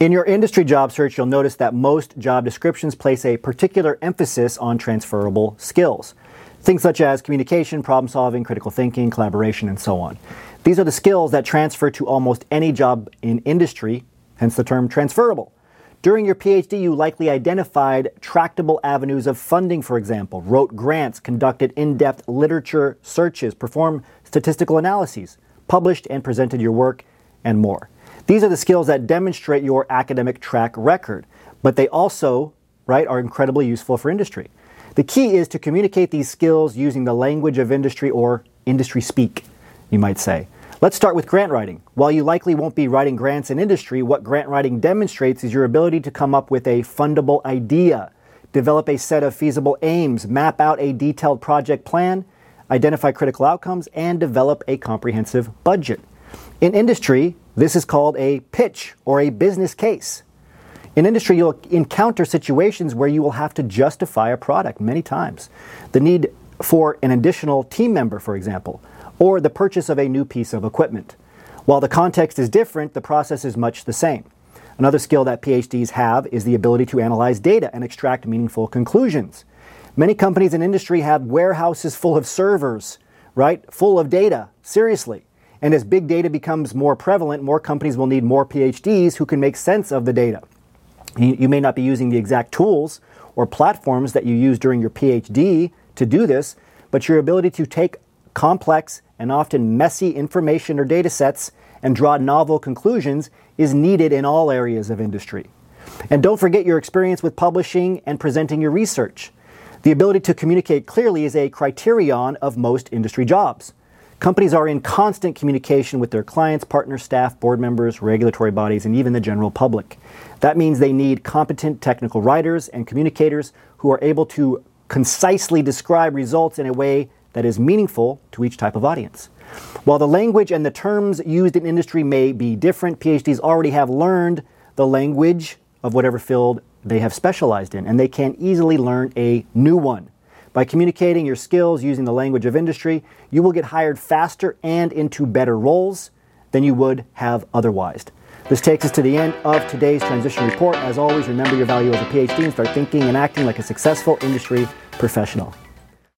In your industry job search, you'll notice that most job descriptions place a particular emphasis on transferable skills. Things such as communication, problem solving, critical thinking, collaboration, and so on. These are the skills that transfer to almost any job in industry, hence the term transferable. During your PhD, you likely identified tractable avenues of funding, for example, wrote grants, conducted in depth literature searches, performed statistical analyses, published and presented your work, and more. These are the skills that demonstrate your academic track record, but they also, right, are incredibly useful for industry. The key is to communicate these skills using the language of industry or industry speak, you might say. Let's start with grant writing. While you likely won't be writing grants in industry, what grant writing demonstrates is your ability to come up with a fundable idea, develop a set of feasible aims, map out a detailed project plan, identify critical outcomes, and develop a comprehensive budget. In industry, this is called a pitch or a business case. In industry, you'll encounter situations where you will have to justify a product many times. The need for an additional team member, for example, or the purchase of a new piece of equipment. While the context is different, the process is much the same. Another skill that PhDs have is the ability to analyze data and extract meaningful conclusions. Many companies in industry have warehouses full of servers, right? Full of data. Seriously. And as big data becomes more prevalent, more companies will need more PhDs who can make sense of the data. You may not be using the exact tools or platforms that you use during your PhD to do this, but your ability to take complex and often messy information or data sets and draw novel conclusions is needed in all areas of industry. And don't forget your experience with publishing and presenting your research. The ability to communicate clearly is a criterion of most industry jobs. Companies are in constant communication with their clients, partners, staff, board members, regulatory bodies, and even the general public. That means they need competent technical writers and communicators who are able to concisely describe results in a way that is meaningful to each type of audience. While the language and the terms used in industry may be different, PhDs already have learned the language of whatever field they have specialized in, and they can easily learn a new one. By communicating your skills using the language of industry, you will get hired faster and into better roles than you would have otherwise. This takes us to the end of today's transition report. As always, remember your value as a PhD and start thinking and acting like a successful industry professional.